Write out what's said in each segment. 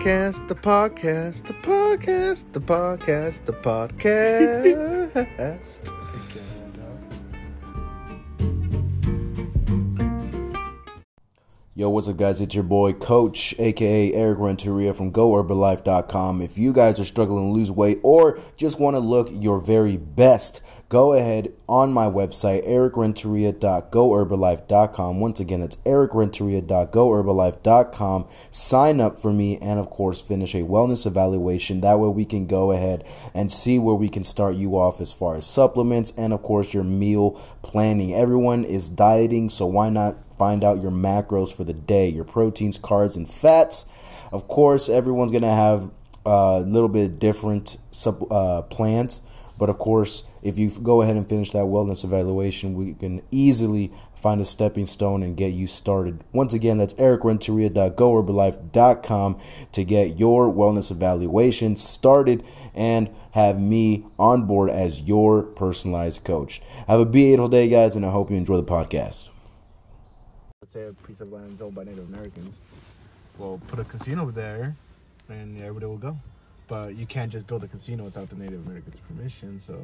podcast, the podcast, the podcast, the podcast, the podcast. Yo, what's up, guys? It's your boy, Coach, aka Eric Renteria from GoHerbalife.com. If you guys are struggling to lose weight or just want to look your very best, go ahead on my website, ericrenteria.goherbalife.com. Once again, it's ericrenteria.goherbalife.com. Sign up for me and, of course, finish a wellness evaluation. That way, we can go ahead and see where we can start you off as far as supplements and, of course, your meal planning. Everyone is dieting, so why not? Find out your macros for the day, your proteins, carbs, and fats. Of course, everyone's going to have a little bit different sub, uh, plans. But of course, if you go ahead and finish that wellness evaluation, we can easily find a stepping stone and get you started. Once again, that's ericrenteria.goherbalife.com to get your wellness evaluation started and have me on board as your personalized coach. Have a beautiful day, guys, and I hope you enjoy the podcast let's say a piece of land is owned by Native Americans, well, put a casino there, and everybody will go. But you can't just build a casino without the Native Americans' permission. So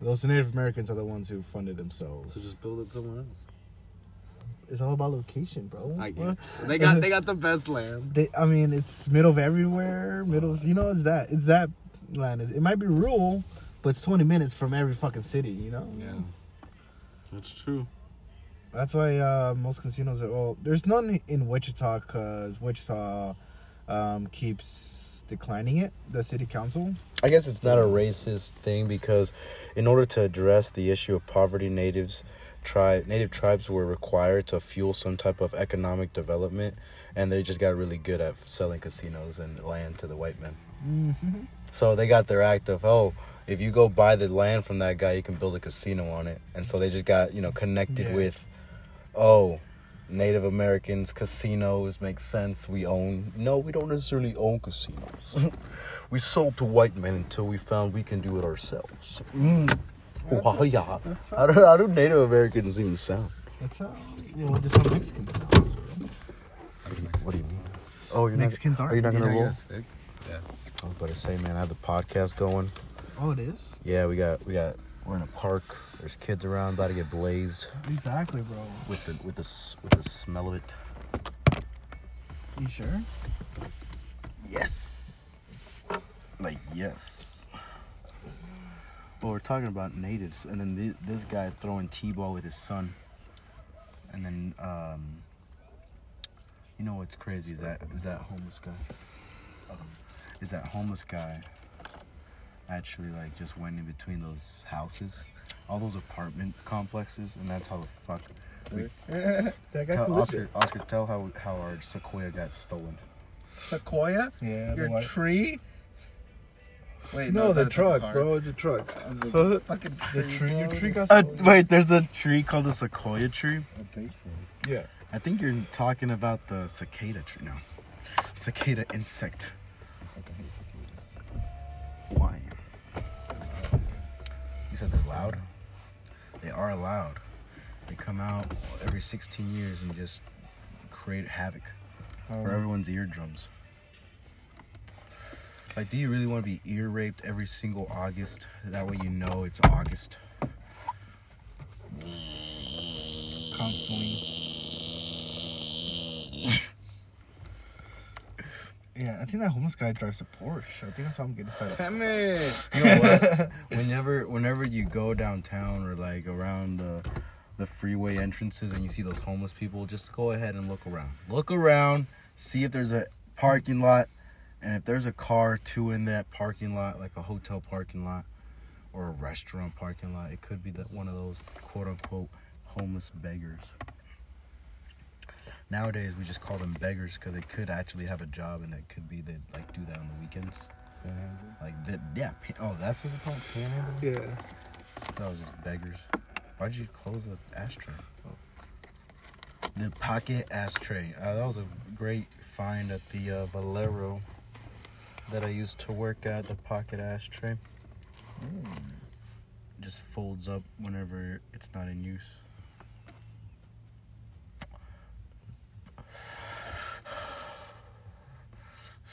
those Native Americans are the ones who funded themselves. So just build it somewhere else. It's all about location, bro. I get. It. They got they got the best land. They, I mean, it's middle of everywhere. Middle, you know, it's that it's that land. It might be rural, but it's twenty minutes from every fucking city. You know. Yeah, that's true. That's why uh, most casinos are. Well, there's none in Wichita because Wichita um, keeps declining it. The city council. I guess it's not a racist thing because, in order to address the issue of poverty, natives, tri- native tribes were required to fuel some type of economic development, and they just got really good at selling casinos and land to the white men. Mm-hmm. So they got their act of oh if you go buy the land from that guy, you can build a casino on it. And so they just got, you know, connected yeah. with oh, Native Americans, casinos make sense. We own. No, we don't necessarily own casinos. we sold to white men until we found we can do it ourselves. Mm. Wow, yeah. That's how, how, do, how do Native Americans even sound? That's how. Well, that's how Mexicans sound. What do you mean? Oh, you're Mexicans not, are. Are you not gonna roll? Yeah. I was about to say, man, I have the podcast going. Oh, it is. Yeah, we got we got we're in a park. There's kids around, about to get blazed. Exactly, bro. With the with the with the smell of it. You sure? Yes. Like yes. Well, we're talking about natives, and then th- this guy throwing t-ball with his son, and then um, you know what's crazy is that is that homeless guy. Um, is that homeless guy actually like just went in between those houses all those apartment complexes, and that's how the fuck. We, tell Oscar, Oscar, tell how how our sequoia got stolen. Sequoia? Yeah. Your tree? Wait, no, no the truck, bro. It's a truck. The fucking tree. The tree. Your tree got uh, wait, there's a tree called the sequoia tree. I think so. Yeah. I think you're talking about the cicada tree. No, cicada insect. Why? You said they're loud they are allowed. They come out every 16 years and just create havoc um, for everyone's eardrums. Like, do you really want to be ear raped every single August? That way you know it's August. Constantly. Yeah, I think that homeless guy drives a Porsche. I think that's how I'm getting get inside. Damn it! You know what? whenever, whenever you go downtown or like around the the freeway entrances and you see those homeless people, just go ahead and look around. Look around, see if there's a parking lot, and if there's a car too in that parking lot, like a hotel parking lot or a restaurant parking lot, it could be that one of those quote unquote homeless beggars. Nowadays, we just call them beggars because they could actually have a job and that could be they like do that on the weekends. Like that, yeah. Oh, that's what they call it, panhandle. Yeah. That was just beggars. Why did you close the ashtray? The pocket ashtray. Uh, that was a great find at the uh, Valero that I used to work at. The pocket ashtray. Mm. Just folds up whenever it's not in use.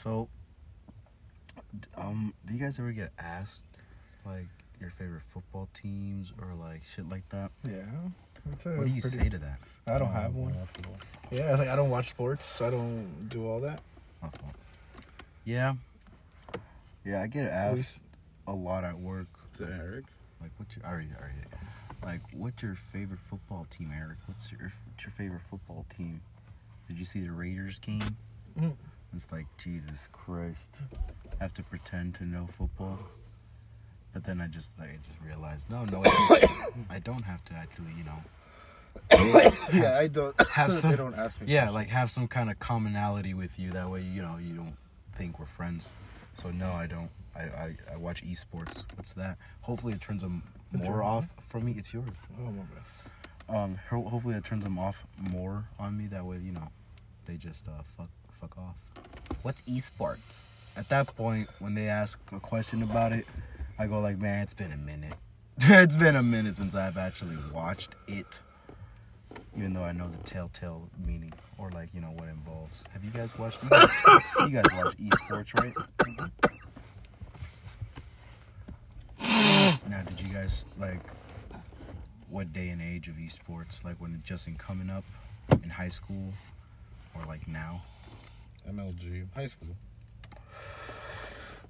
So, um, do you guys ever get asked like your favorite football teams or like shit like that? Yeah. What do you pretty- say to that? I don't have one. Yeah, like I don't watch sports. I don't do all that. Yeah. Yeah, I get asked a lot at work. To Eric. Like, what's your, already, already, like, what's your favorite football team, Eric? What's your, what's your favorite football team? Did you see the Raiders game? Mhm. It's like, Jesus Christ. I have to pretend to know football. But then I just, like, I just realized, no, no, I don't, I don't have to actually, you know, Yeah, I don't. have they some- don't ask me. yeah, questions. like have some kind of commonality with you. That way, you know, you don't think we're friends. So no, I don't. I, I, I watch esports. What's that? Hopefully, it turns them more off from me. It's yours. Oh my bad. Um, hopefully, it turns them off more on me. That way, you know, they just uh, fuck fuck off. What's esports? At that point, when they ask a question about it, I go like, man, it's been a minute. it's been a minute since I've actually watched it. Even though I know the telltale meaning or like you know what involves. Have you guys watched? You guys, you guys watch esports, right? Mm-hmm. Now, did you guys like what day and age of esports? Like when it just in coming up in high school, or like now? MLG high school.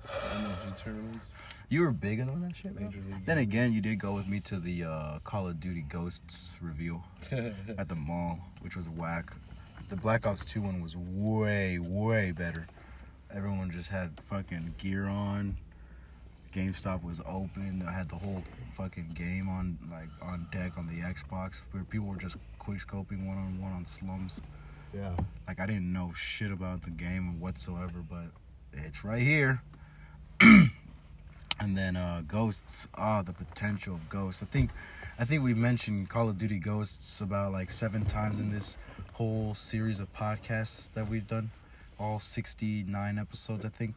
MLG tournaments. You were big on that shit, League. Then again, you did go with me to the uh, Call of Duty Ghosts reveal at the mall, which was whack. The Black Ops 2 one was way, way better. Everyone just had fucking gear on. GameStop was open. I had the whole fucking game on like on deck on the Xbox where people were just quick scoping one on one on slums. Yeah. Like I didn't know shit about the game whatsoever, but it's right here. and then uh Ghosts, ah, the potential of Ghosts. I think I think we've mentioned Call of Duty Ghosts about like seven times in this whole series of podcasts that we've done. All 69 episodes, I think.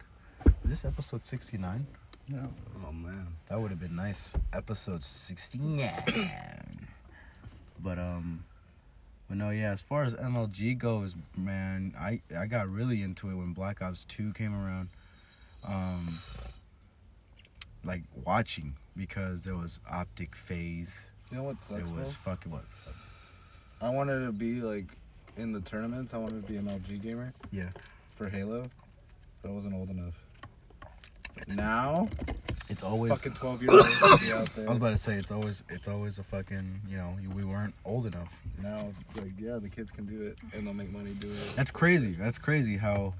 Is this episode 69? No. Oh man. That would have been nice. Episode 69. but um but no, yeah, as far as MLG goes, man, I I got really into it when Black Ops 2 came around. Um like watching because there was OpTic FaZe. You know what sucks? was though? fucking what I wanted to be like in the tournaments. I wanted to be an MLG gamer yeah. for Halo, but I wasn't old enough. now, It's always fucking twelve year olds be out there. I was about to say it's always it's always a fucking, you know, we weren't old enough. now it's like, yeah, the kids can do it and they'll make money doing it. That's crazy. That's crazy how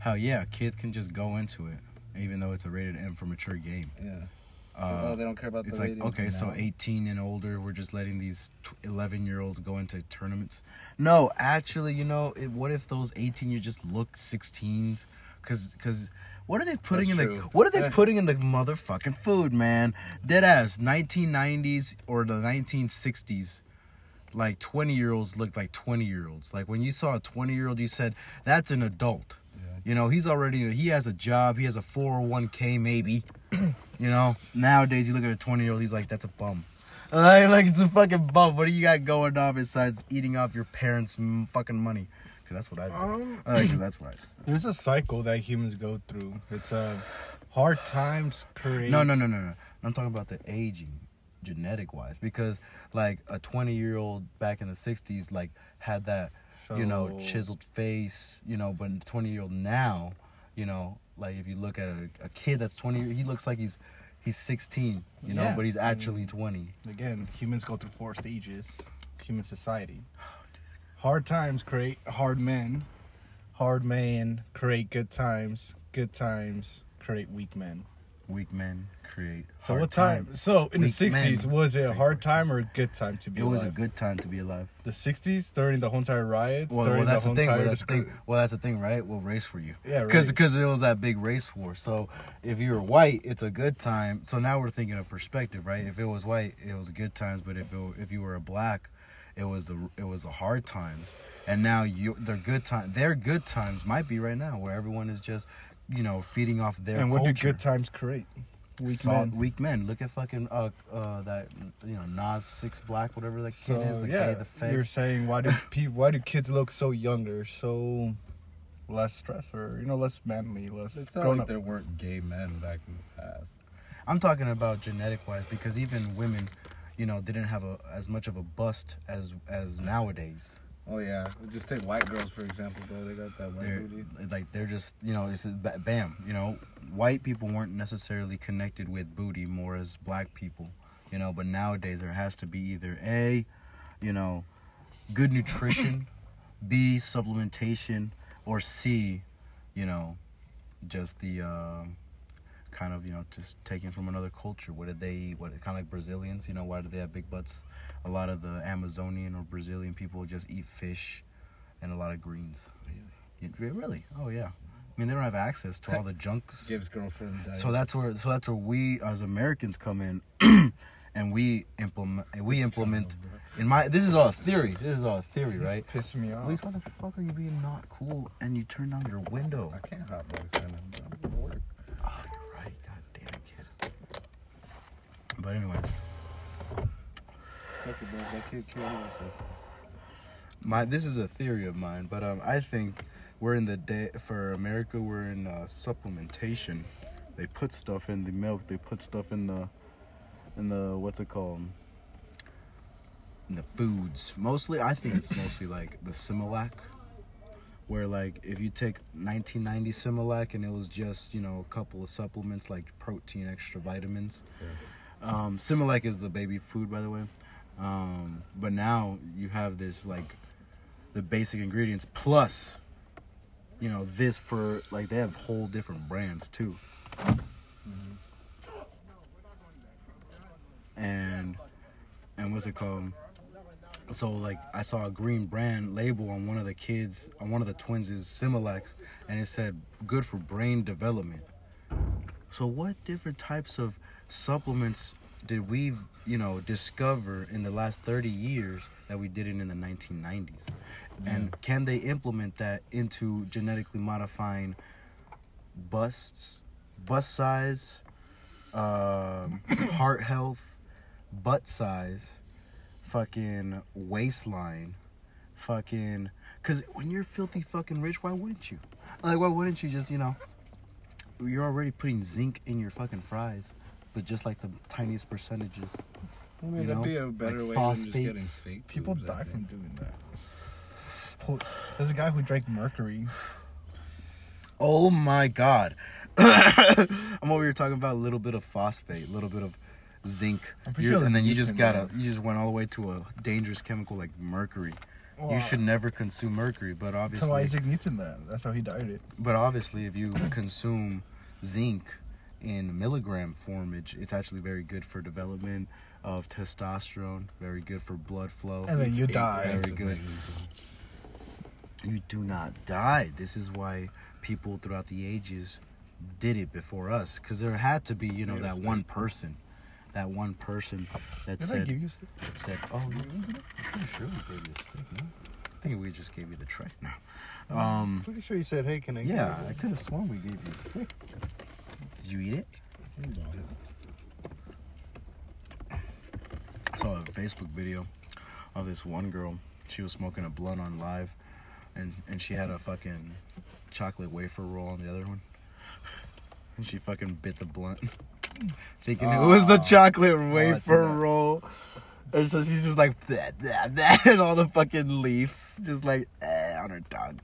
how yeah, kids can just go into it even though it's a rated M for mature game. Yeah. Uh, oh, they don't care about it's like okay, so now. 18 and older, we're just letting these 11 year olds go into tournaments. No, actually, you know, it, what if those 18 you just look 16s? Cause, cause, what are they putting That's in the? What are they Eh. putting in the motherfucking food, man? Dead ass 1990s or the 1960s. Like 20 year olds looked like 20 year olds. Like when you saw a 20 year old, you said that's an adult. Yeah. You know, he's already he has a job, he has a 401k maybe. you know, nowadays you look at a 20 year old, he's like, that's a bum. Like, like it's a fucking bum. What do you got going on besides eating off your parents' fucking money? Cause that's what I do. Um, Uh, Cause that's what I do. there's a cycle that humans go through. It's uh, hard times create. No, no, no, no, no. I'm talking about the aging, genetic wise, because like a 20 year old back in the 60s, like had that, you know, chiseled face, you know, but 20 year old now, you know, like if you look at a, a kid that's 20, he looks like he's he's 16, you know, Yeah. but he's actually 20. Again, humans go through four stages. Human society. Hard times create hard men. Hard men create good times. Good times create weak men. Weak men create. So what time? times. So in Weak the '60s, men was it a hard time or a good time to be It alive? was a good time to be alive. The '60s during the whole entire riots. Well, during well that's the whole thing. Well, that's the thing. Well, that's the thing, right? What race for you? Yeah, Because right. because it was that big race war. So if you were white, it's a good time. So now we're thinking of perspective, right? If it was white, it was good times. But if it, if you were a black, it was the it was the hard times. And now you their good time their good times might be right now where everyone is just you know feeding off their And what do good times create? Weak Salt- men. weak men. Look at fucking uh uh that you know Nas Six Black whatever that kid is the yeah, guy the fed. you're saying why do people why do kids look so younger? So less stress or you know less manly, less It's not grown like up. there weren't gay men back in the past. I'm talking about genetic wise because even women, you know, didn't have a as much of a bust as as nowadays. Oh yeah, just take white girls for example, bro. They got that white They're booty. like they're just you know it's a bam. You know, white people weren't necessarily connected with booty more as black people. You know, but nowadays there has to be either a, you know, good nutrition, B supplementation, or C, you know, just the uh, kind of you know just taken from another culture. What did they eat? What kind of like Brazilians? You know, why do they have big butts? A lot of the Amazonian or Brazilian people just eat fish and a lot of greens. You- Really? Oh yeah. I mean, they don't have access to all the junks. Gives girlfriend. Diet. So that's where so that's where we as Americans come in, and we implement we implement. In my this is all a theory. This is all a theory, right? Pissing me off. Luis, why the fuck are you being not cool and you turn down your window? I can't hot box in it. I'm gonna work. Oh, you're right. God damn kid. But anyways, Fuck it, bro. That kid killed us. my this is a theory of mine, but um, I think we're in the day for America. We're in uh, supplementation. They put stuff in the milk. They put stuff in the in the what's it called? In the foods. Mostly, I think it's mostly like the Similac. Where like if you take 1990 Similac and it was just you know a couple of supplements like protein, extra vitamins. Um, Similac is the baby food, by the way. Um, but now you have this like the basic ingredients plus you know this for like they have whole different brands too. And and what's it called? So like i saw a green brand label on one of the kids on one of the twins is similax and it said good for brain development so what different types of supplements did we you know discover in the last 30 years that we didn't in the 1990s and can they implement that into genetically modifying busts bust size um, heart health butt size fucking waistline fucking because when you're filthy fucking rich why wouldn't you? Like why wouldn't you just you know you're already putting zinc in your fucking fries but just like the tiniest percentages I mean, You that'd know, be a better like way than just getting phosphates. fake. People boobs, I die from doing that. There's a guy who drank mercury. Oh my god. I'm over here talking about a little bit of phosphate, a little bit of zinc. I'm pretty sure and then you just gotta you just went all the way to a dangerous chemical like mercury. Wow. You should never consume mercury, but Tell obviously Isaac Newton that. That's how he died it. but obviously if you consume zinc in milligram formage, it's actually very good for development of testosterone, very good for blood flow. And then you die. Very good. you do not die. This is why people throughout the ages did it before us, because there had to be, you know, that one person, that one person that Did said, give you a stick? that said, oh, you I'm pretty sure we gave you a stick. No? I think we just gave you the tray. No. Um, Pretty sure you said, "Hey, can I?" get yeah, it?" I could have sworn we gave you a stick. Did you eat it? I saw a Facebook video of this one girl. She was smoking a blunt on live, and and she had a fucking chocolate wafer roll on the other one, and she fucking bit the blunt, thinking it was the Oh. chocolate wafer that. roll. And so she's just like that, that, that, and all the fucking leaves just like eh, on her tongue.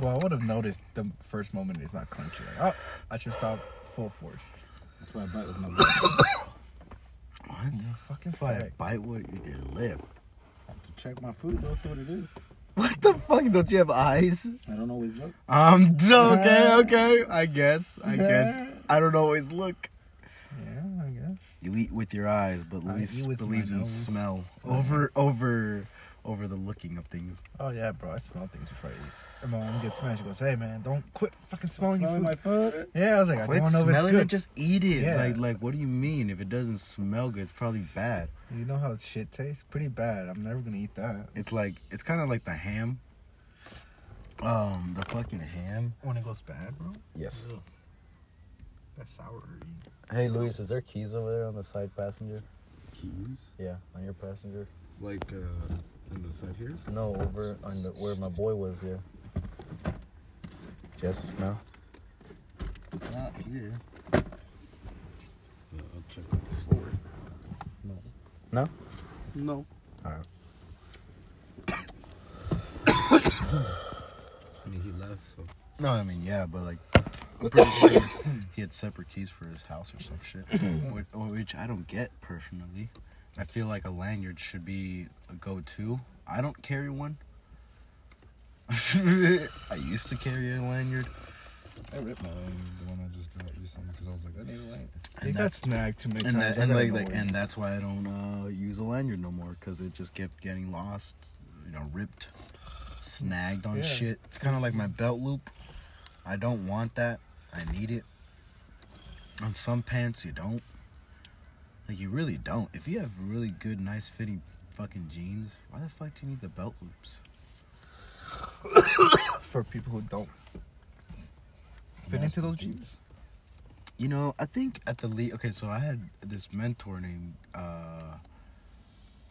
Well, I would have noticed the first moment it's not crunchy. Like, oh, I should stop full force. That's why I bite with my lip. What? Fucking If I fact. bite with your lip. to check my food, though, see what it is. What the fuck? Don't you have eyes? I don't always look. Um, okay, okay. I guess. I guess. I don't always look. Yeah, I. You eat with your eyes, but I Luis eat with my believes in nose. smell over over over the looking of things. Oh yeah, bro. I smell things before I eat. And my mom gets mad. She goes, "Hey, man, don't quit fucking smelling your food." my food. yeah, I was like, I don't know if it's smelling good. it, just eat it. Yeah. Like like what do you mean? If it doesn't smell good, it's probably bad. You know how shit tastes? Pretty bad. I'm never gonna eat that. It's like it's kind of like the ham. Um, the fucking ham. When it goes bad, bro. Yes. That's sour. Hey, Luis, is there keys over there on the side passenger? Keys. Yeah, on your passenger. Like, uh, on the side here. No, over on the where my boy was. Yeah. Yes. No. Not here. Yeah, I'll check out the floor. No. No. No. All right. I mean, he left, so. No, I mean yeah, but like I'm pretty sure he had separate keys for his house or some shit, which, which I don't get personally. I feel like a lanyard should be a go-to. I don't carry one. I used to carry a lanyard. I ripped my the one I just got recently, because I was like, I need a. They And got that's, snagged too many and, times. that, and like, like and that's why I don't uh, use a lanyard no more because it just kept getting lost, you know, ripped, snagged on Yeah. shit. It's kind of like my belt loop. I don't want that. I need it. On some pants, you don't. Like you really don't. If you have really good, nice fitting fucking jeans, why the fuck do you need the belt loops? for people who don't fit into those jeans. You know, I think at the le okay, so I had this mentor named uh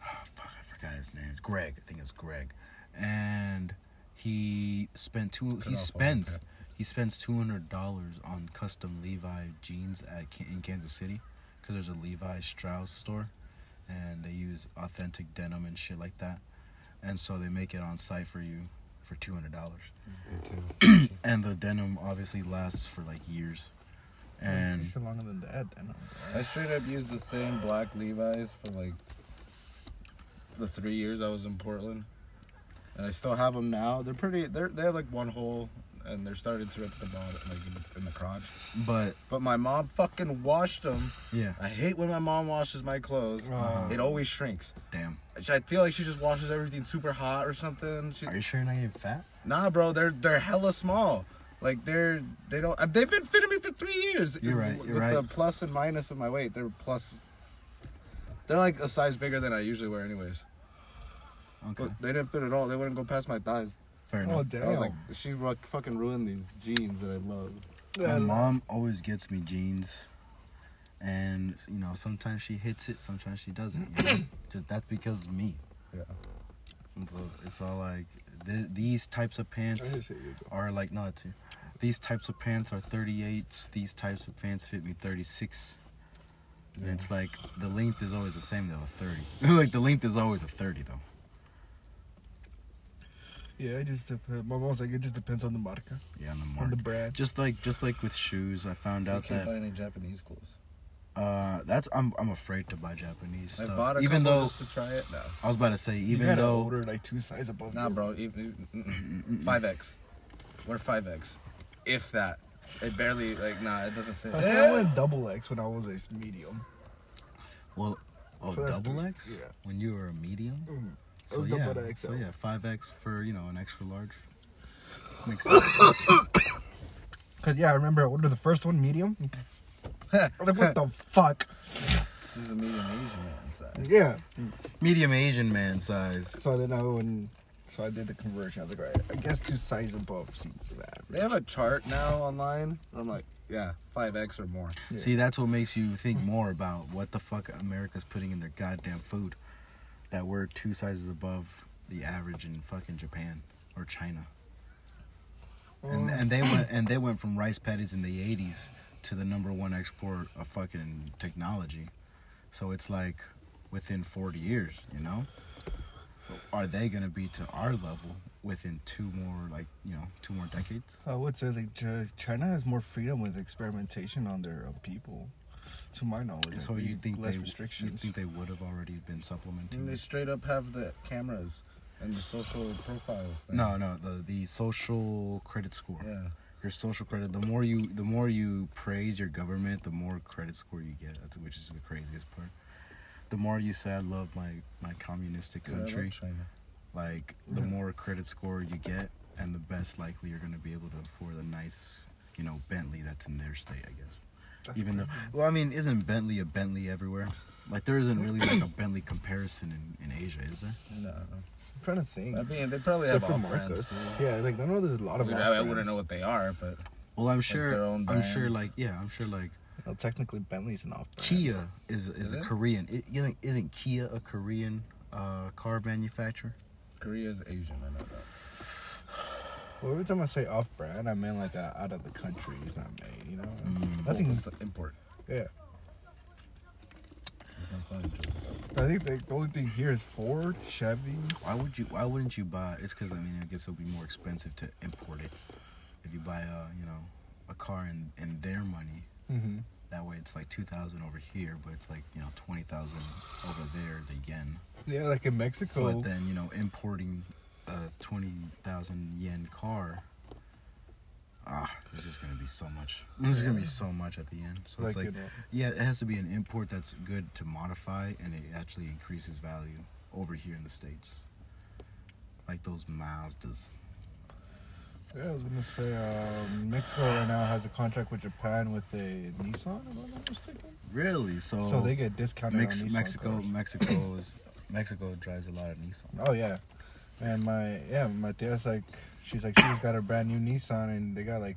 fuck, I forgot his name. Greg, I think it's Greg. And he spent two Cut he off all spends that. He spends two hundred dollars on custom Levi jeans at in Kansas City because there's a Levi Strauss store and they use authentic denim and shit like that. And so they make it on site for you for two hundred dollars. Mm-hmm. And the denim obviously lasts for like years. And Sure longer than that. I know. I straight up used the same black Levi's for like the three years I was in Portland, and I still have them now. They're pretty. They're they have like one hole, and they're starting to rip the bottom, like in the, in the crotch. but But my mom fucking washed them. yeah, I hate when my mom washes my clothes. Oh. It always shrinks. damn. I feel like she just washes everything super hot or something. She, Are you sure you're not getting fat? nah, bro, they're they're hella small. Like they're they don't. uh, They've been fitting me for three years. You're right, With you're the right. plus and minus of my weight, they're plus. They're like a size bigger than I usually wear, anyways. Okay, But they didn't fit at all. They wouldn't go past my thighs. Fair Oh damn. I was like, she ru- fucking ruined these jeans that I love. My mom always gets me jeans, and you know sometimes she hits it, sometimes she doesn't. You know? Just that's because of me. Yeah. And so it's all like th- these types of pants are like not it's these types of pants are 38s. These types of pants fit me 36. And it's like the length is always the same though, a 30. like the length is always a 30 though. Yeah, it just depends. My mom's like, it just depends on the marca, Yeah, on the marca. on the brand. Just like just like with shoes, I found I out can't that buy any Japanese clothes. uh that's I'm I'm afraed to buy Japanese I stuff. bought a even couple though just to try it. No. I was about to say even gotta though order like two sizes above. Nah, you. bro. Five X. We're five X, if that. It barely like nah. It doesn't fit. I think I went double X when I was a medium. well oh So that's double three, X yeah. when you were a medium. Mm. So yeah, so yeah, five X for you know an extra large. Makes sense. Cause yeah, I remember I ordered the first one medium. I was like, what the fuck? This is a medium Asian man size. Yeah. medium Asian man size. So then I went. So I did the conversion. I was like, right, I guess two sizes above seats of that. They have a chart now online. I'm like, yeah, five X or more. Yeah. See, that's what makes you think more about what the fuck America's putting in their goddamn food. That we're two sizes above the average in fucking Japan or China. And and they went and they went from rice patties in the '80s to the number one export of fucking technology. So it's like within 40 years, you know. Are they gonna be to our level within two more, like you know, two more decades? I would say like China has more freedom with experimentation on their um, people, to my knowledge. So you think less they restrictions? You think they would have already been supplementing? And they this? straight up have the cameras and the social profiles. Thing. No, no, the the social credit score. Yeah. Your social credit. The more you the more you praise your government, the more credit score you get. That's which is the craziest part. The more you say I love my my communistic Yeah, country, China. like the more credit score you get, and the best likely you're gonna be able to afford a nice, you know, Bentley that's in their state. I guess. That's Even though, crazy. well, I mean, isn't Bentley a Bentley everywhere? Like there isn't really like a Bentley comparison in, in Asia, is there? No. I'm trying to think. I mean, they probably have all Different brands. Yeah, like I know there's a lot I, of. mean, I, I wouldn't brands. know what they are, but Well, I'm their sure. own I'm sure. Like, yeah, I'm sure. Like Well, technically Bentley's an off. Kia is is, Is a it? Korean. It, isn't isn't Kia a Korean uh, car manufacturer? Korea is Asian. I know that. Well, every time I say off-brand, I mean like uh, out of the country. It's not made. You know, Mm. nothing. Full import. Yeah, It's not fun. I think the, the only thing here is Ford, Chevy. Why would you? Why wouldn't you buy? It's because I mean, I guess it'll be more expensive to import it. If you buy a, you know, a car in in their money, Mm-hmm. that way it's like two thousand over here, but it's like you know twenty thousand over there, the yen. Yeah, like in Mexico. But then you know, importing a twenty thousand yen car. Ah, this is gonna be so much. This is gonna be so much at the end. So like, it's like, you yeah, it has to be an import that's good to modify, and it actually increases value over here in the states. Like those Mazdas. yeah, I was gonna say um, Mexico right now has a contract with Japan with a Nissan. If I'm not mistaken. Really? So, So they get discounted Mex- Mexico, cars. Mexico is Mexico drives a lot of Nissan. Oh yeah, and my yeah my tia's like she's like she's got a brand new Nissan and they got like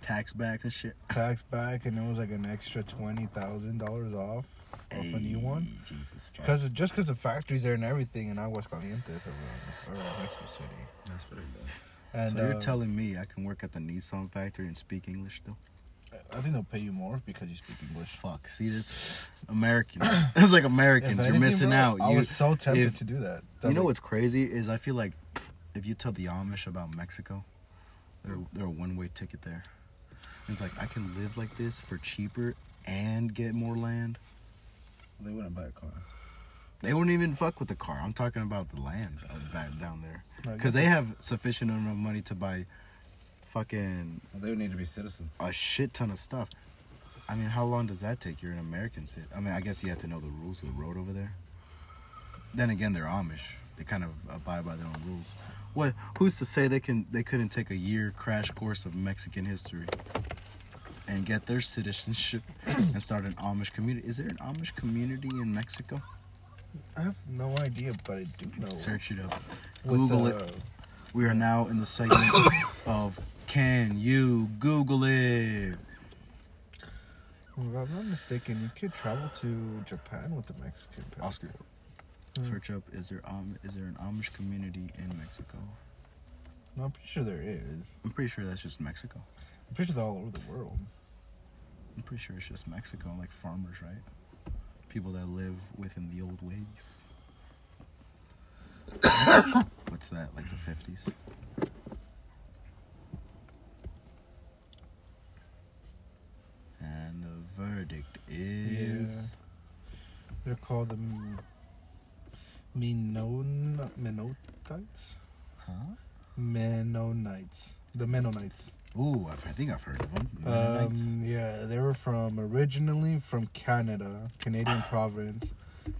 Tax back and shit. tax back and it was like an extra twenty thousand dollars off off a new one. Jesus. Because just because the factories there and everything in Aguascalientes or, or Mexico City. That's pretty good. And so you're uh, telling me I can work at the Nissan factory and speak English still? I think they'll pay you more because you speak English. Fuck. See this? Americans. it's like Americans. You're missing bro, out. I You, was so tempted if- to do that. you know what's crazy is I feel like if you tell the Amish about Mexico, they're they're a one way ticket there. It's like I can live like this for cheaper and get more land. They wouldn't buy a car. They wouldn't even fuck with the car. I'm talking about the land uh, back down there. Because they have sufficient enough money to buy fucking Well, they would need to be citizens. a shit ton of stuff. I mean, how long does that take? You're an American citizen. I mean, I guess you have to know the rules of the road over there. Then again, they're Amish. They kind of abide by their own rules. What? Who's to say they can? They couldn't take a year crash course of Mexican history and get their citizenship and start an Amish community? Is there an Amish community in Mexico? I have no idea, but I do know. Search it up. with, Google uh, it. We are now in the segment of can you Google it? Well, if I'm not mistaken, you could travel to Japan with the Mexican passport. Oscar, hmm. search up is there um is there an Amish community in Mexico? No, I'm pretty sure there is. I'm pretty sure that's just Mexico. I'm pretty sure they're all over the world. I'm pretty sure it's just Mexico, like farmers, right? People that live within the old ways. What's that, like the 50s? Verdict is Yeah. They're called the Menon Mennonites. Huh? Mennonites. The Mennonites. Ooh, I I think I've heard of them. Mennonites. Um, yeah, they were from originally from Canada, Canadian province.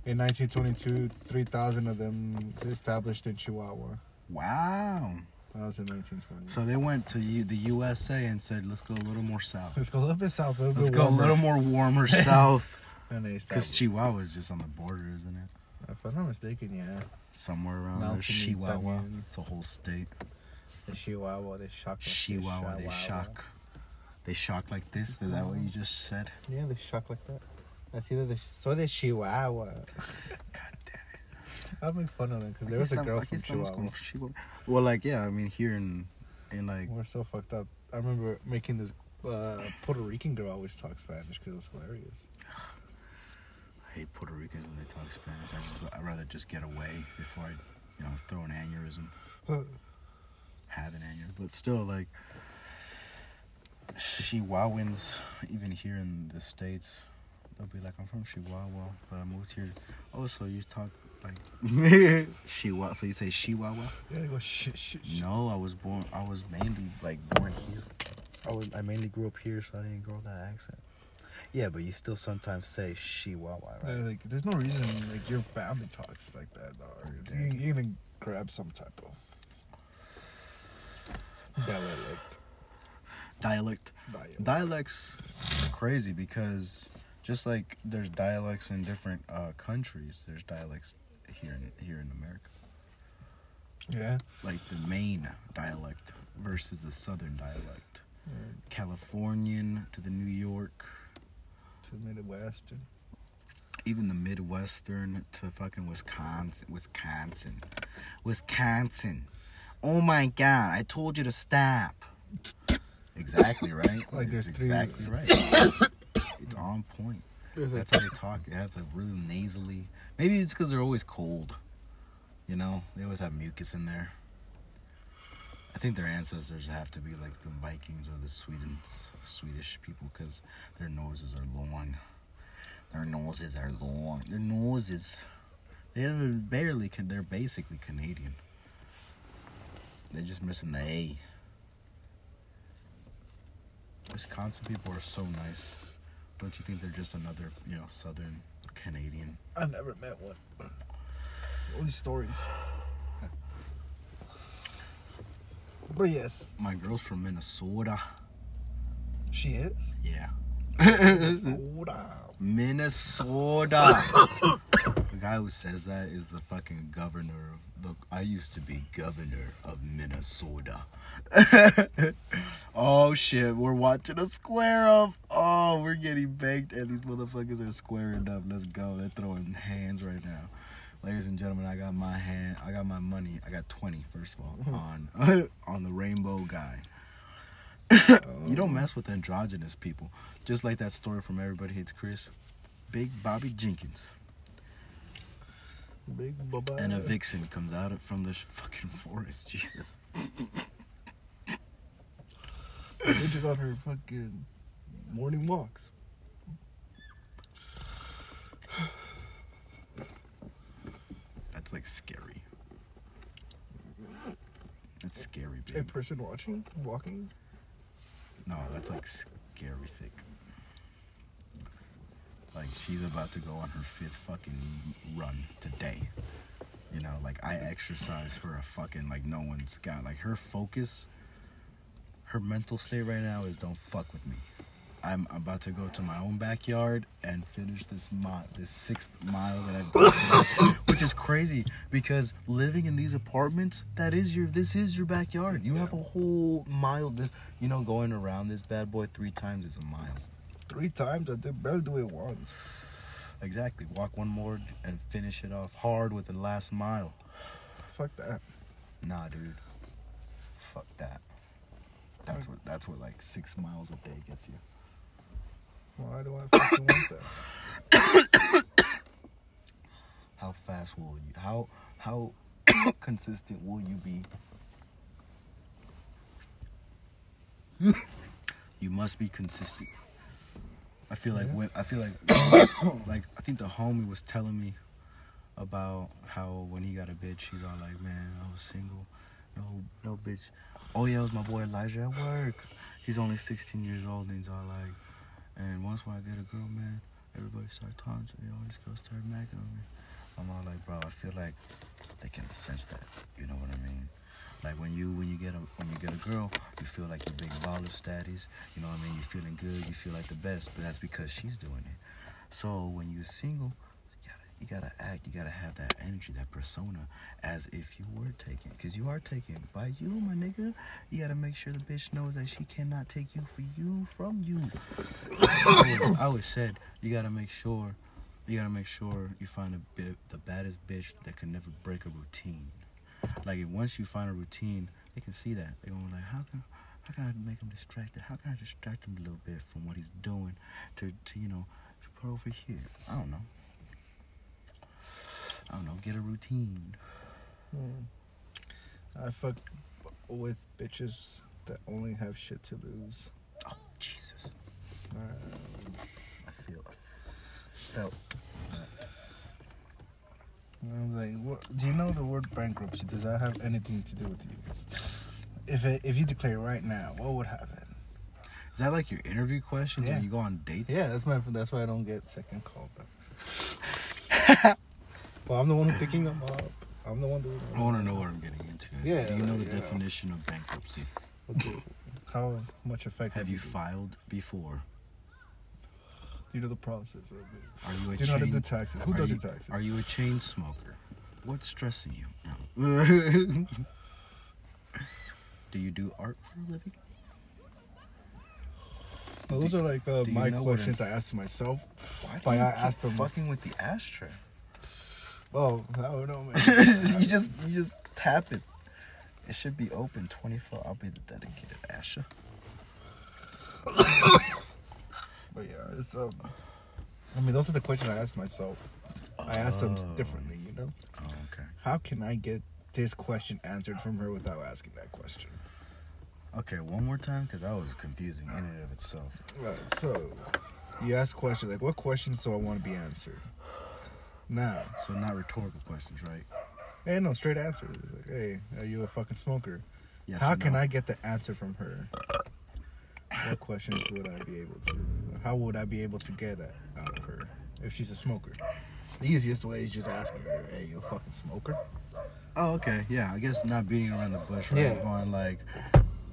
In 1922, 3,000 of them established in Chihuahua. wow. That was in 1920. So they went to U- the USA and said, "Let's go a little more south. Let's go a little bit south, a little Let's bit go a little more warmer south." And they Because established. Chihuahua is just on the border, isn't it? If I'm not mistaken, yeah. Somewhere around there. Nelson Chihuahua. Italian. It's a whole state. The Chihuahua, they shock. Chihuahua. They shock. They shock like this. Is that what you just said? Yeah, they shock like that. That's either the so they Chihuahua. God damn it. I'll make fun of it because there was a girl from Chihuahua. Well, like yeah, I mean here in in like We're so fucked up. I remember making this uh, Puerto Rican girl always talk Spanish because it was hilarious. I hate Puerto Ricans when they talk Spanish. I just I'd rather just get away before I you know throw an aneurysm. have an aneurysm, but still like Chihuahuans, even here in the states, they'll be like, "I'm from Chihuahua, but I moved here." Oh, so you talk like Chihuahua? So you say Chihuahua? Yeah, they go shit, shit, shit. No, I was born. I was mainly like born here. I was. I mainly grew up here, so I didn't grow that accent. Yeah, but you still sometimes say Chihuahua, right? like, there's no reason like your family talks like that, dog. You, you gonna grab some type of dialect. Dialect. Dialect. Dialects are crazy because just like there's dialects in different uh, countries, there's dialects here in here in America. yeah. Like the Maine dialect versus the Southern dialect. Californian to the New York, To the Midwestern. even the Midwestern to fucking Wisconsin, Wisconsin, Wisconsin. Oh my god, I told you to stop. Exactly right. Like there's It's three- exactly right. it's on point. That's how they talk. They have like really nasally. Maybe it's because they're always cold. You know, they always have mucus in there. I think their ancestors have to be like the Vikings or the Swedens, Swedish people because their noses are long. Their noses are long. Their noses. They're barely. They're basically Canadian. They're just missing the A. Wisconsin people are so nice. Don't you think they're just another, you know, Southern Canadian? I never met one. Only stories. But yes, My girl's from Minnesota. she is. Yeah. Soda. Minnesota. the guy who says that is the fucking governor of look, I used to be governor of Minnesota. oh shit, we're watching a square up. Oh, we're getting baked and these motherfuckers are squaring up. Let's go. They're throwing hands right now. Ladies and gentlemen, I got my hand I got my money. I got 20 first of all hmm. on on the rainbow guy. You don't mess with androgynous people. Just like that story from Everybody Hates Chris. Big Bobby Jenkins. Big bye And a vixen comes out of- from the fucking forest. Jesus. Bitch is on her fucking morning walks. That's like scary. That's scary, big. A person watching, walking. No, that's like scary thick. She's about to go on her fifth fucking run today. You know, like I exercise for a fucking like no one's got like her focus. Her mental state right now is don't fuck with me. I'm about to go to my own backyard and finish this mile, this sixth mile that I've done, which is crazy because living in these apartments, that is your, this is your backyard. You have a whole mile. This, you know, going around this bad boy three times is a mile. Three times. I did barely do it once. Exactly. Walk one more and finish it off hard with the last mile. Fuck that. Nah, dude. Fuck that. That's what. That's what like six miles a day gets you. Why do I fucking want that? How fast will you? How how consistent will you be? you must be consistent. I feel like Yeah. when I feel like like I think the homie was telling me about how when he got a bitch, he's all like, "Man, I was single, no no bitch." Oh yeah, it was my boy Elijah at work. He's only 16 years old, and he's all like, "And once when I get a girl, man, everybody start talking to me. All these girls start macking on me." I'm all like, bro, I feel like they can sense that. You know what I mean? Like when you when you get a when you get a girl, you feel like you're big baller status. You know what I mean? You're feeling good. You feel like the best, but that's because she's doing it. So when you're single, you gotta, act. You gotta have that energy, that persona, as if you were taken, because you are taken by you, my nigga. You gotta make sure the bitch knows that she cannot take you for you from you. I always, said you gotta make sure you gotta make sure you find a the baddest bitch that can never break a routine. Like once you find a routine, they can see that. They're going like, how can how can I make him distracted? How can I distract him a little bit from what he's doing to to you know to put over here? I don't know. I don't know. Get a routine. Hmm. I fuck with bitches that only have shit to lose. Oh Jesus! Uh, I feel felt. I'm like, what, do you know the word bankruptcy? Does that have anything to do with you? If it, if you declare right now, what would happen? Is that like your interview questions Yeah. when you go on dates? Yeah, that's my. That's why I don't get second callbacks. well, I'm the one picking them up. I'm the one doing. I want to know what I'm getting into. Yeah, Do you know the yeah. definition of bankruptcy? Okay. How much effect Have you do? filed before? Do you know the process of it? Are you a Do you know how to chain? do taxes? Who does you, your taxes? Are you a chain smoker? What's stressing you? No. do you do art for a living? Well, those are like uh, my know what a- questions I asked to myself. Why But do I asked them- fucking with the ashtray? Oh, I don't know, man. you just you just tap it. It should be open 24. I'll be the dedicated Asha. But yeah, it's um. I mean, those are the questions I ask myself. I ask them Oh. differently, you know. Oh, okay. How can I get this question answered from her without asking that question? Okay, one more time because that was confusing in and of itself. Right. So, you ask questions like, "What questions do I want to be answered?" Now, So not rhetorical questions, right? hey, no, straight answers. It's like, "Hey, are you a fucking smoker?" Yes. How or can no? I get the answer from her? What questions would I be able to? How would I be able to get out of her if she's a smoker? The easiest way is just asking her, "Hey, you a fucking smoker?" Oh, okay. Yeah, I guess not beating around the bush, right? Yeah. Going like,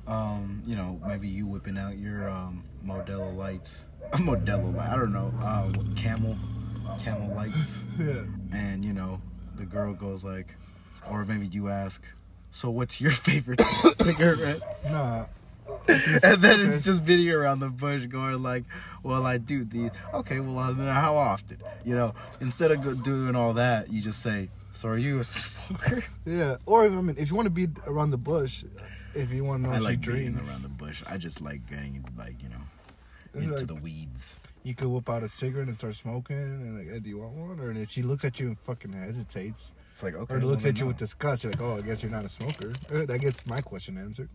um, you know, maybe you whipping out your um Modelo lights, Modelo light. I don't know, uh, Camel, Camel lights, Yeah. and you know, the girl goes like, or maybe you ask, so what's your favorite cigarette? Nah. and then it's just beating around the bush, going like, "Well, I do these. Okay, well, uh, then how often? You know, instead of doing all that, you just say, "So are you a smoker?" Yeah. Or I mean, if you want to be around the bush, if you want to know I like drinks, around the bush. I just like getting like you know into like- the weeds. you could whip out a cigarette and start smoking, and like, hey, do you want one? Or if she looks at you and fucking hesitates, It's like okay, or looks well, at you no. with disgust, you're like, oh, I guess you're not a smoker. That gets my question answered.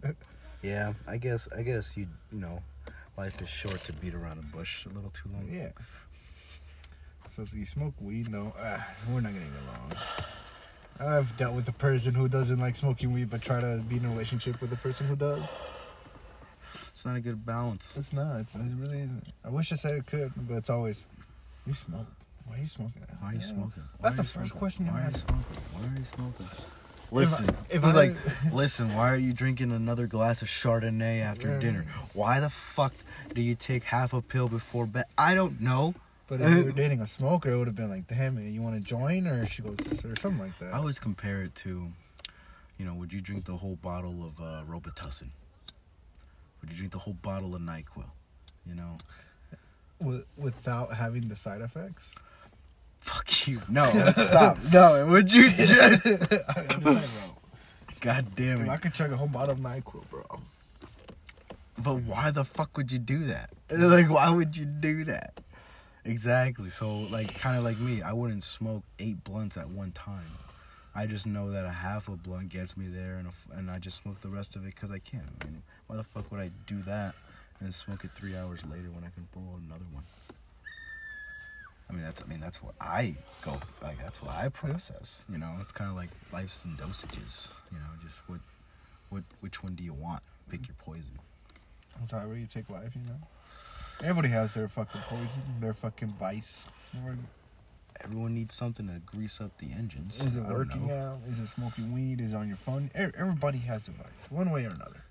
Yeah, I guess I guess you you know, life is short to beat around the bush a little too long. yeah. So, so you smoke weed? No, uh, we're not getting along. I've dealt with a person who doesn't like smoking weed, but try to be in a relationship with a person who does. It's not a good balance. It's not. It's, it really isn't. I wish I said it could, but it's always, you smoke. Why are you smoking? Why are you Yeah. smoking? That's the first smoking? question you Why are you ask. smoking? Why are you smoking? Listen, if he's I- like, listen. Why are you drinking another glass of Chardonnay after Yeah. dinner? Why the fuck do you take half a pill before bed? I don't know. But if you were dating a smoker, it would have been like, damn you want to join? Or she goes, or something like that. I always compare it to, you know, would you drink the whole bottle of uh, Robitussin? Would you drink the whole bottle of Nyquil? You know, Wi- without having the side effects. Fuck you. No, stop. No, would you just? I'm just saying, bro. God damn Dude, I it. could chug a whole bottle of Nyquil, bro. But why the fuck would you do that? Like, why would you do that? Exactly. So, like, kind of like me, I wouldn't smoke eight blunts at one time. I just know that a half a blunt gets me there, and a f and I just smoke the rest of it because I can. I mean, why the fuck would I do that and smoke it three hours later when I can roll another one? I mean, that's I mean that's what I go like. That's what I process. You know, it's kind of like life's in dosages. You know, just what, what, which one do you want? Pick your poison. That's how you take life, you know. Everybody has their fucking poison, their fucking vice. Everyone needs something to grease up the engines. Is it working out? Is it smoking weed? Is it on your phone? Everybody has a vice, one way or another.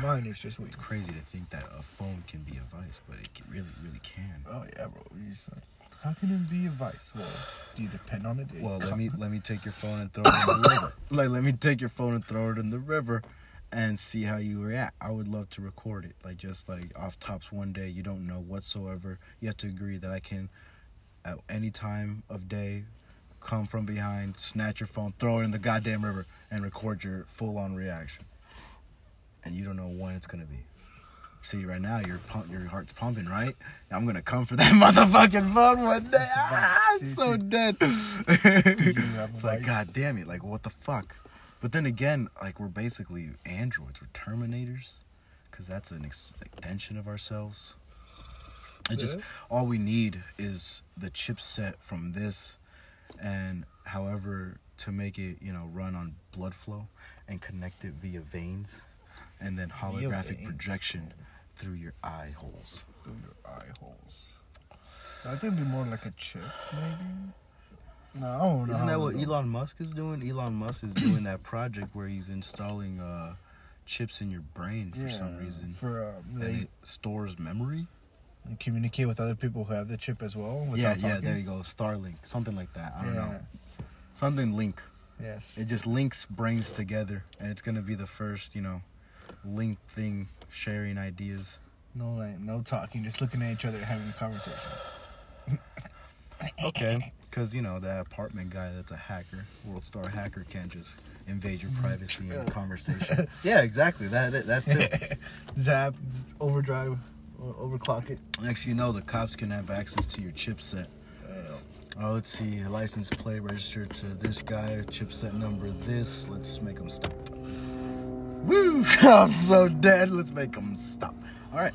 Mine is just weed. It's crazy to think that a phone can be a vice, but it really, really can. Oh yeah, bro. You just like, how can it be a vice? Well, do you depend on it? Well, let me let me take your phone and throw it in the river. Like, let me take your phone and throw it in the river, and see how you react. I would love to record it, like just like off tops one day. You don't know whatsoever. You have to agree that I can, at any time of day, come from behind, snatch your phone, throw it in the goddamn river, and record your full on reaction. And you don't know when it's gonna be. See, right now your pump, your heart's pumping, right? I'm gonna come for that motherfucking phone one day. That's a vice. Ah, I'm so dead. it's like, god damn it! Like, what the fuck? But then again, like, we're basically androids. We're Terminators, because that's an ex- extension of ourselves. It just all we need is the chipset from this, and however to make it, you know, run on blood flow and connect it via veins, and then holographic projection through your eye holes. through your eye holes. I think it'd be more like a chip, maybe. No, I don't know. Isn't that what. Elon Musk is doing? Elon Musk is doing that project where he's installing uh, chips in your brain for some reason. For um, and it stores memory. And communicate with other people who have the chip as well. Yeah, yeah, there you go. Starlink, something like that. I don't yeah. know. Something link. Yes. It just links brains together, and it's gonna be the first, you know, link thing, sharing ideas. No, like no talking, just looking at each other, having a conversation. Okay, Cause you know that apartment guy that's a hacker, world star hacker, can't just invade your privacy and conversation. yeah, exactly. That that too. Zap, overdrive, overclock it. Next, you know, the cops can have access to your chipset. Oh, let's see, license plate registered to this guy, chipset number this. Let's make them stop. Woo! I'm so dead. Let's make them stop. All right.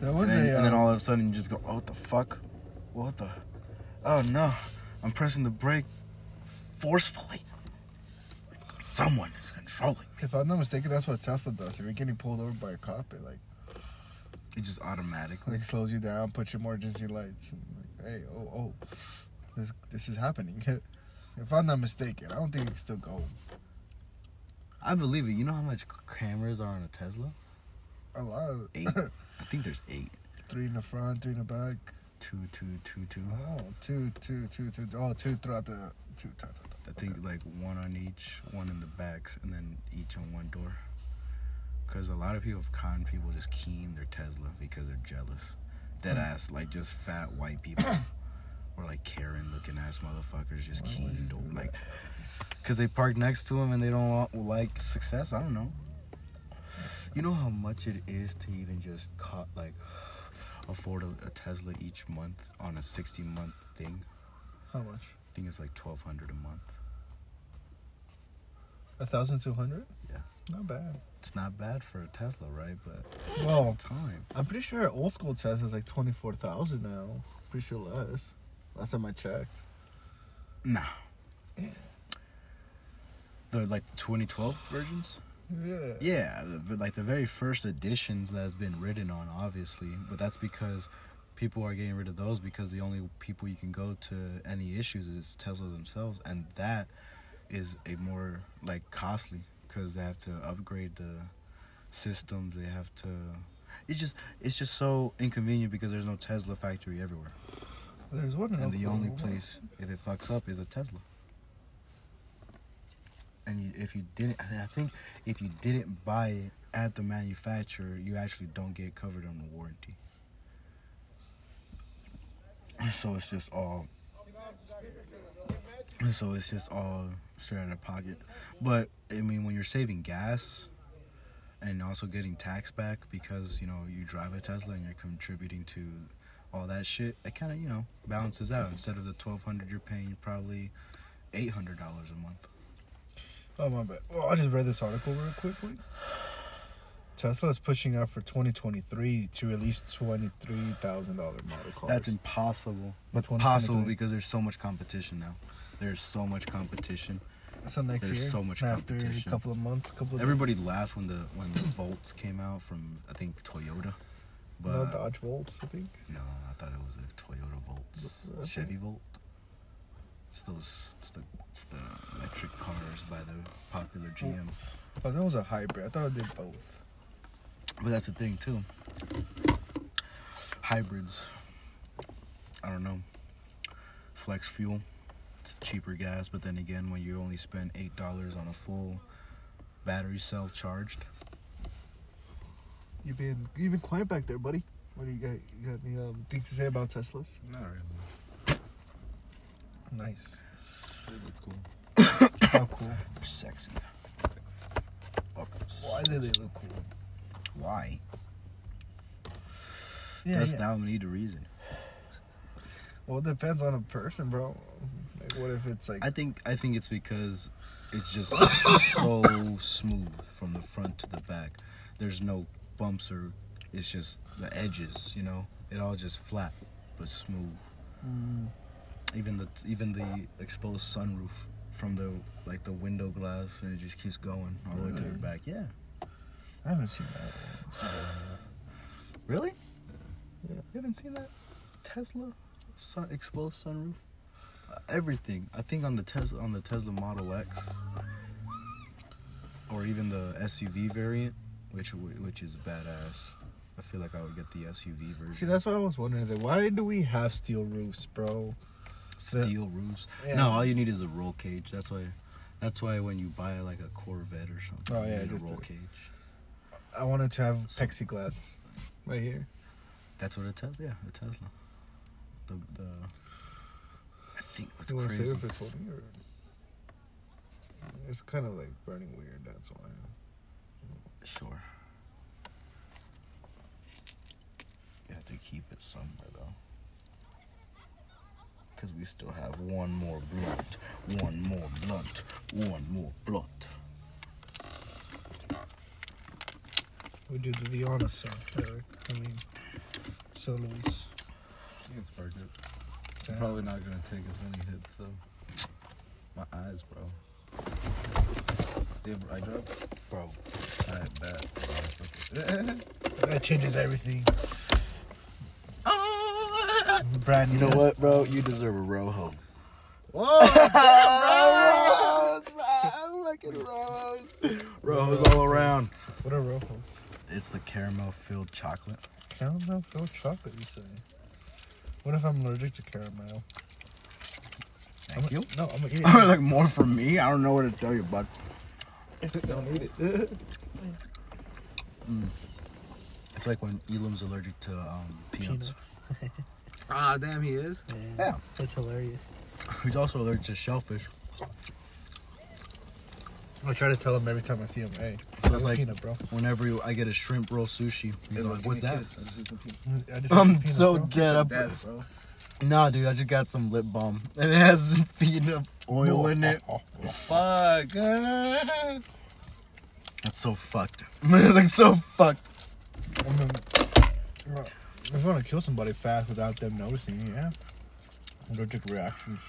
There was and, a. and then uh, all of a sudden you just go, oh, what the fuck? What the? Oh no, I'm pressing the brake forcefully. Someone is controlling. If I'm not mistaken, that's what Tesla does. If you're getting pulled over by a cop, it like It just automatically. like slows you down, puts your emergency lights, and like, hey, oh, oh, this this is happening. if I'm not mistaken, I don't think it can still go. I believe it. You know how much cameras are on a Tesla? A lot. Of, Eight. I think there's eight. three in the front, three in the back. Two, two, two, two. Oh, two, two, two, two. Oh, two throughout the two. ta- I think like one on each, one in the backs, and then each on one door. Because a lot of people, con people, just keying their Tesla because they're jealous. Dead Hmm. ass, like just fat white people, or like Karen looking ass motherfuckers just keen would keying, you dope, like, because they park next to them and they don't want, like success. I don't know. You know how much it is to even just cut like afford a, a Tesla each month on a sixty month thing. How much? I think it's like twelve hundred a month. A thousand two hundred. Yeah. Not bad. It's not bad for a Tesla, right? But Well, time. I'm pretty sure old school Tesla is like twenty four thousand now. Pretty sure less. Last time I checked. Nah. The like 2012 versions. Yeah. Yeah, the- like the very first editions that's been written on, obviously, but that's because people are getting rid of those because the only people you can go to any issues is Tesla themselves, and that is a more like costly because they have to upgrade the systems. They have to. It's just it's just so inconvenient because there's no Tesla factory everywhere, There's one. and the only place if it fucks up is a Tesla. And you, if you didn't, I think if you didn't buy it at the manufacturer, you actually don't get covered on the warranty. So it's just all. So it's just all straight out of pocket. But I mean, when you're saving gas, and also getting tax back because you know you drive a Tesla and you're contributing to all that shit, it kind of you know balances out. Instead of the twelve hundred you're paying, probably eight hundred dollars a month. Oh my bad. Well, I just read this article real quickly. Tesla is pushing out for 2023 to release twenty-three thousand dollar model cars. That's impossible. By Possible because there's so much competition now. There's so much competition. so next there's year. so much competition. after competition. a couple of months, couple of Everybody laughed when the when the Volts came out from I think Toyota, but no Dodge Volts, I think. no, I thought it was a Toyota Volts, Okay. Chevy Volt. It's those, it's the, it's the electric cars by the popular oh, GM. Oh, that was a hybrid. I thought it did both. But that's the thing too. Hybrids. I don't know. Flex fuel. It's cheaper gas, but then again, when you only spend eight dollars on a full battery cell charged, You've been you've been quiet back there, buddy. What do you got? You got any um, things to say about Teslas? Not really. Nice. They look cool. How cool. they're sexy. Why do they look cool? Why? Yeah, That's yeah. now we need a reason. Well, it depends on a person, bro. Like, what if it's like I think I think it's because it's just so smooth from the front to the back. There's no bumps or it's just the edges, you know. It all just flat but smooth. Mm, Even the even the exposed sunroof from the like the window glass and it just keeps going all the way to the back. Yeah. I haven't seen that. Really? Yeah. You haven't seen that Tesla sun exposed sunroof? Uh, everything. I think on the Tesla on the Tesla Model X or even the SUV variant, which which is badass. I feel like I would get the SUV version. See, that's what I was wondering. Is like, why do we have steel roofs, bro? steel roofs. Yeah. No, all you need is a roll cage. That's why. That's why when you buy like a Corvette or something, Oh, you yeah, need a roll a- cage. I wanted to have plexiglass right here. That's what a Tesla. Yeah, a Tesla. The the. I think what's You crazy. save it for twenty or? It's kind of like burning weird. That's why. Sure. You have to keep it somewhere though. Because we still have one more blunt, one more blunt, one more blunt. We do the Viana song, Eric. I mean, so Luis. You can spark it. Damn. Probably not gonna take as many hits though. My eyes, bro. Do you have eye drops? Bro, That changes everything. Ah. Brand you know what, bro? You deserve a Rolo. Whoa! Rose, rose. Rose all around. What are Rolos? It's the caramel filled chocolate. Caramel filled chocolate, you say? What if I'm allergic to caramel? Thank I'm you. No, I'm gonna eat it. like more for me. I don't know what to tell you, bud. Don't eat it. It's like when Elam's allergic to um, peanuts. ah, damn, he is. Yeah. That's hilarious. He's also allergic to shellfish. I try to tell him every time I see him, hey, So have it's a like peanut, bro. whenever I get a shrimp roll sushi, he's like, "What's that?" I just I'm need so peanuts, dead. I Dead, bro. nah, dude, I just got some lip balm and it has peanut oil in it. Fuck. That's so fucked. like so fucked. I mean, if you want to kill somebody fast without them noticing, yeah. Allergic reactions.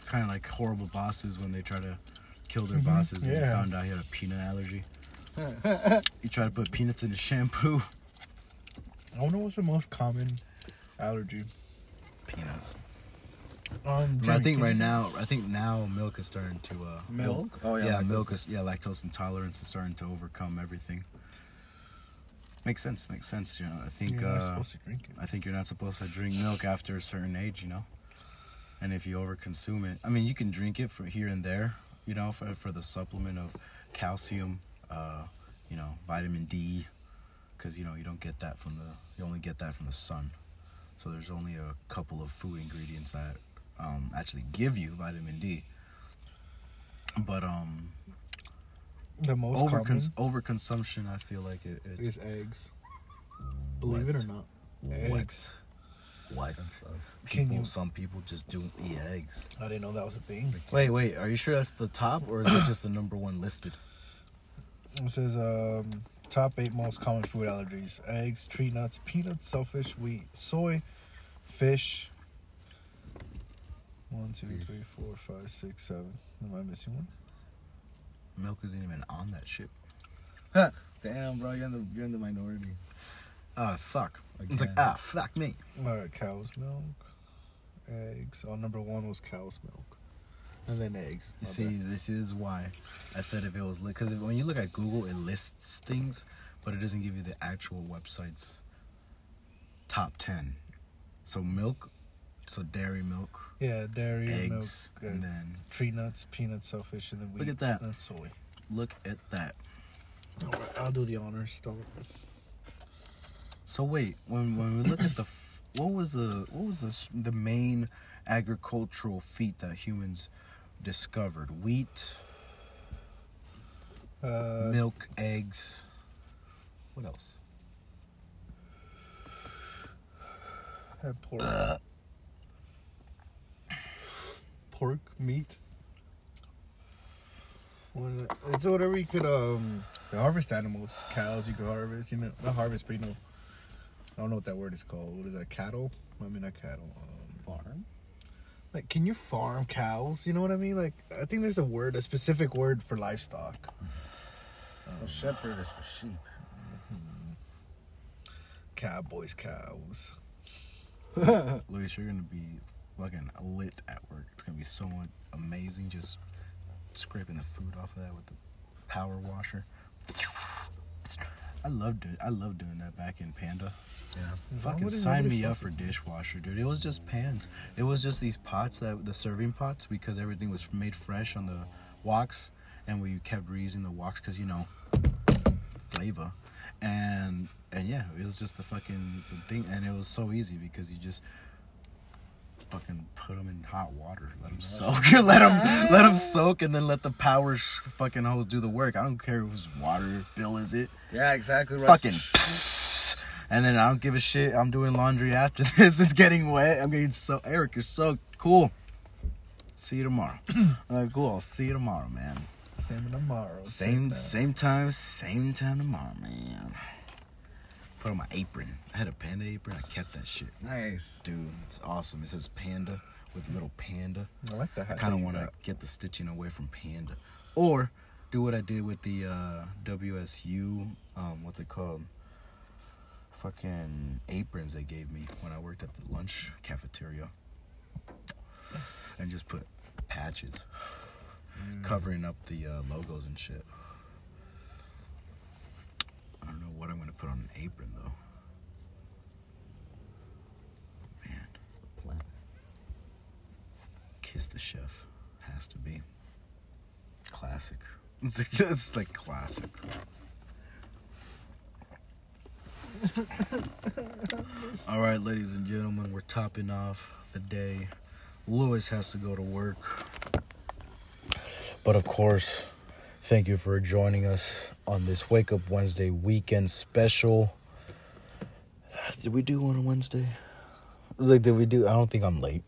It's kind of like horrible bosses when they try to kill their Mhm, bosses and they found out he had a peanut allergy. he tried to put peanuts in his shampoo. I wonder what's the most common allergy. Peanut. Um, But I think right now, I think now milk is starting to. Uh, Milk? Oh Yeah, yeah. like milk is yeah, lactose intolerance is starting to overcome everything. Makes sense. Makes sense. You know, I think You're not uh, supposed to drink it. I think you're not supposed to drink milk after a certain age. You know, and if you overconsume it, I mean, you can drink it for here and there. You know, for for the supplement of calcium, uh, you know, vitamin D, because you know you don't get that from the you only get that from the sun. So there's only a couple of food ingredients that um, actually give you vitamin D. But um, The most Overcons- common overconsumption, I feel like it, it's is eggs. Believe it or not. what? Eggs. What? People, you- some people just don't eat eggs. I didn't know that was a thing. Wait, wait. Are you sure that's the top, or is it just the number one listed? It says um, top eight most common food allergies: eggs, tree nuts, peanuts, shellfish, wheat, soy, fish. One, two, three, four, five, six, seven. Am I missing one? Milk isn't even on that shit. Damn, bro, you're in the you're in the minority. Ah, fuck. It's like ah, fuck me. All right, cow's milk, eggs. Oh, number one was cow's milk, and then eggs. You see, bad. this is why I said if it was because when you look at Google, it lists things, but it doesn't give you the actual website's top ten. So milk, so dairy milk, yeah, dairy, eggs, milk, and uh, then tree nuts, peanuts, shellfish, and then wheat. Look at that. And soy. look at that. All right, I'll do the honors. Don't. So wait, when when we look at the, what was the what was the the main agricultural feat that humans discovered? Wheat, Uh, milk, eggs. What else? Had pork. Pork, meat. When, it's whatever you could um harvest animals, cows you could harvest. You know, not harvest, but you know, I don't know what that word is called. What is that? Cattle? I mean, not cattle. Um, Farm. like, can you farm cows? You know what I mean? Like, I think there's a word, a specific word for livestock. Well, shepherd is for sheep. Cowboys, cows. Luis, you're gonna be fucking lit at work. It's gonna be so much amazing. Just scraping the food off of that with the power washer. I love doing. I love doing that back in Panda. Yeah. Fucking sign me up for dishwasher, dude. It was just pans. It was just these pots that the serving pots because everything was made fresh on the woks, and we kept reusing the woks because you know flavor, and and yeah, it was just the fucking the thing, and it was so easy because you just fucking put them in hot water. Let them soak. let them let them soak, and then let the power sh- fucking hose do the work. I don't care whose water bill is it. Yeah, exactly right. Fucking. And then I don't give a shit. I'm doing laundry after this. It's getting wet. I'm getting so Eric, you're so cool. See you tomorrow. Alright, cool. I'll see you tomorrow, man. Same tomorrow. Same Sit same time, same time tomorrow, man. Put on my apron. I had a panda apron. I kept that shit. Nice. Dude, it's awesome. It says panda with little panda. I like that. I kind of want to get the stitching away from panda, or do what I did with the uh, WSU. Um, what's it called? Fucking aprons they gave me when I worked at the lunch cafeteria, and just put patches covering up the uh, logos and shit. I don't know what I'm gonna put on an apron though. Man. Kiss the Chef has to be classic. It's like, like classic. All right, ladies and gentlemen, we're topping off the day. Luis has to go to work. But of course, thank you for joining us on this Wake Up Wednesday weekend special. Did we do one on Wednesday? Like, did we do? I don't think I'm late.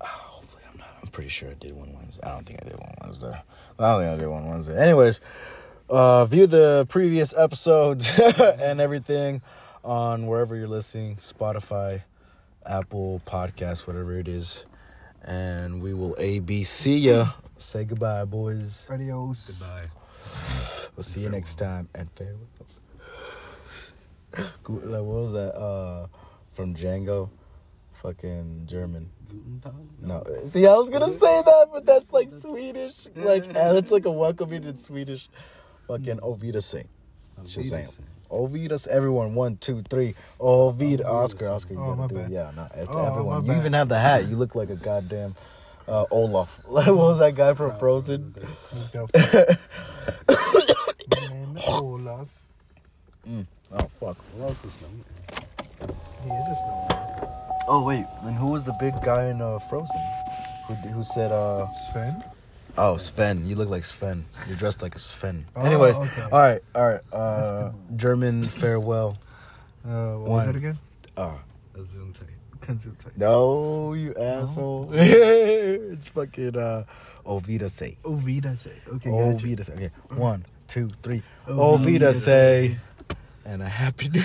Ah, hopefully, I'm not. I'm pretty sure I did one Wednesday. I don't think I did one Wednesday. I don't think I did one Wednesday. Anyways, uh, view the previous episodes and everything on wherever you're listening Spotify, Apple Podcasts, whatever it is. And we will ABC ya. Say goodbye, boys. Adios. Goodbye. We'll see you next time and farewell. Good- like, what was that? Uh, from Django, fucking German. No, see, I was gonna say that, but that's like Swedish. Like, that's like a welcoming in Swedish. Fucking Ovida sing. Shazam. Ovidas, everyone. One, two, three. Ovida. Oscar, Oscar, you Oh, my gotta do it. Yeah, not it's Oh, everyone. You bad. even have the hat. You look like a goddamn uh, Olaf. what was that guy from Frozen? Let's go. My name is Olaf. Oh fuck. Who else is known? He is a snowman. Oh wait, then who was the big guy in uh, Frozen? Who who said uh Sven. oh Sven? You look like Sven. You're dressed like a Sven. Oh, Anyways, okay. all right, all right. Uh, German farewell. Uh, what One. was that again? Uh, Kanzutai. no, you asshole. it's fucking uh, Ovida say. Ovida say. Okay. Ovida say. Okay, one, two, three. Ovida say. And a happy new.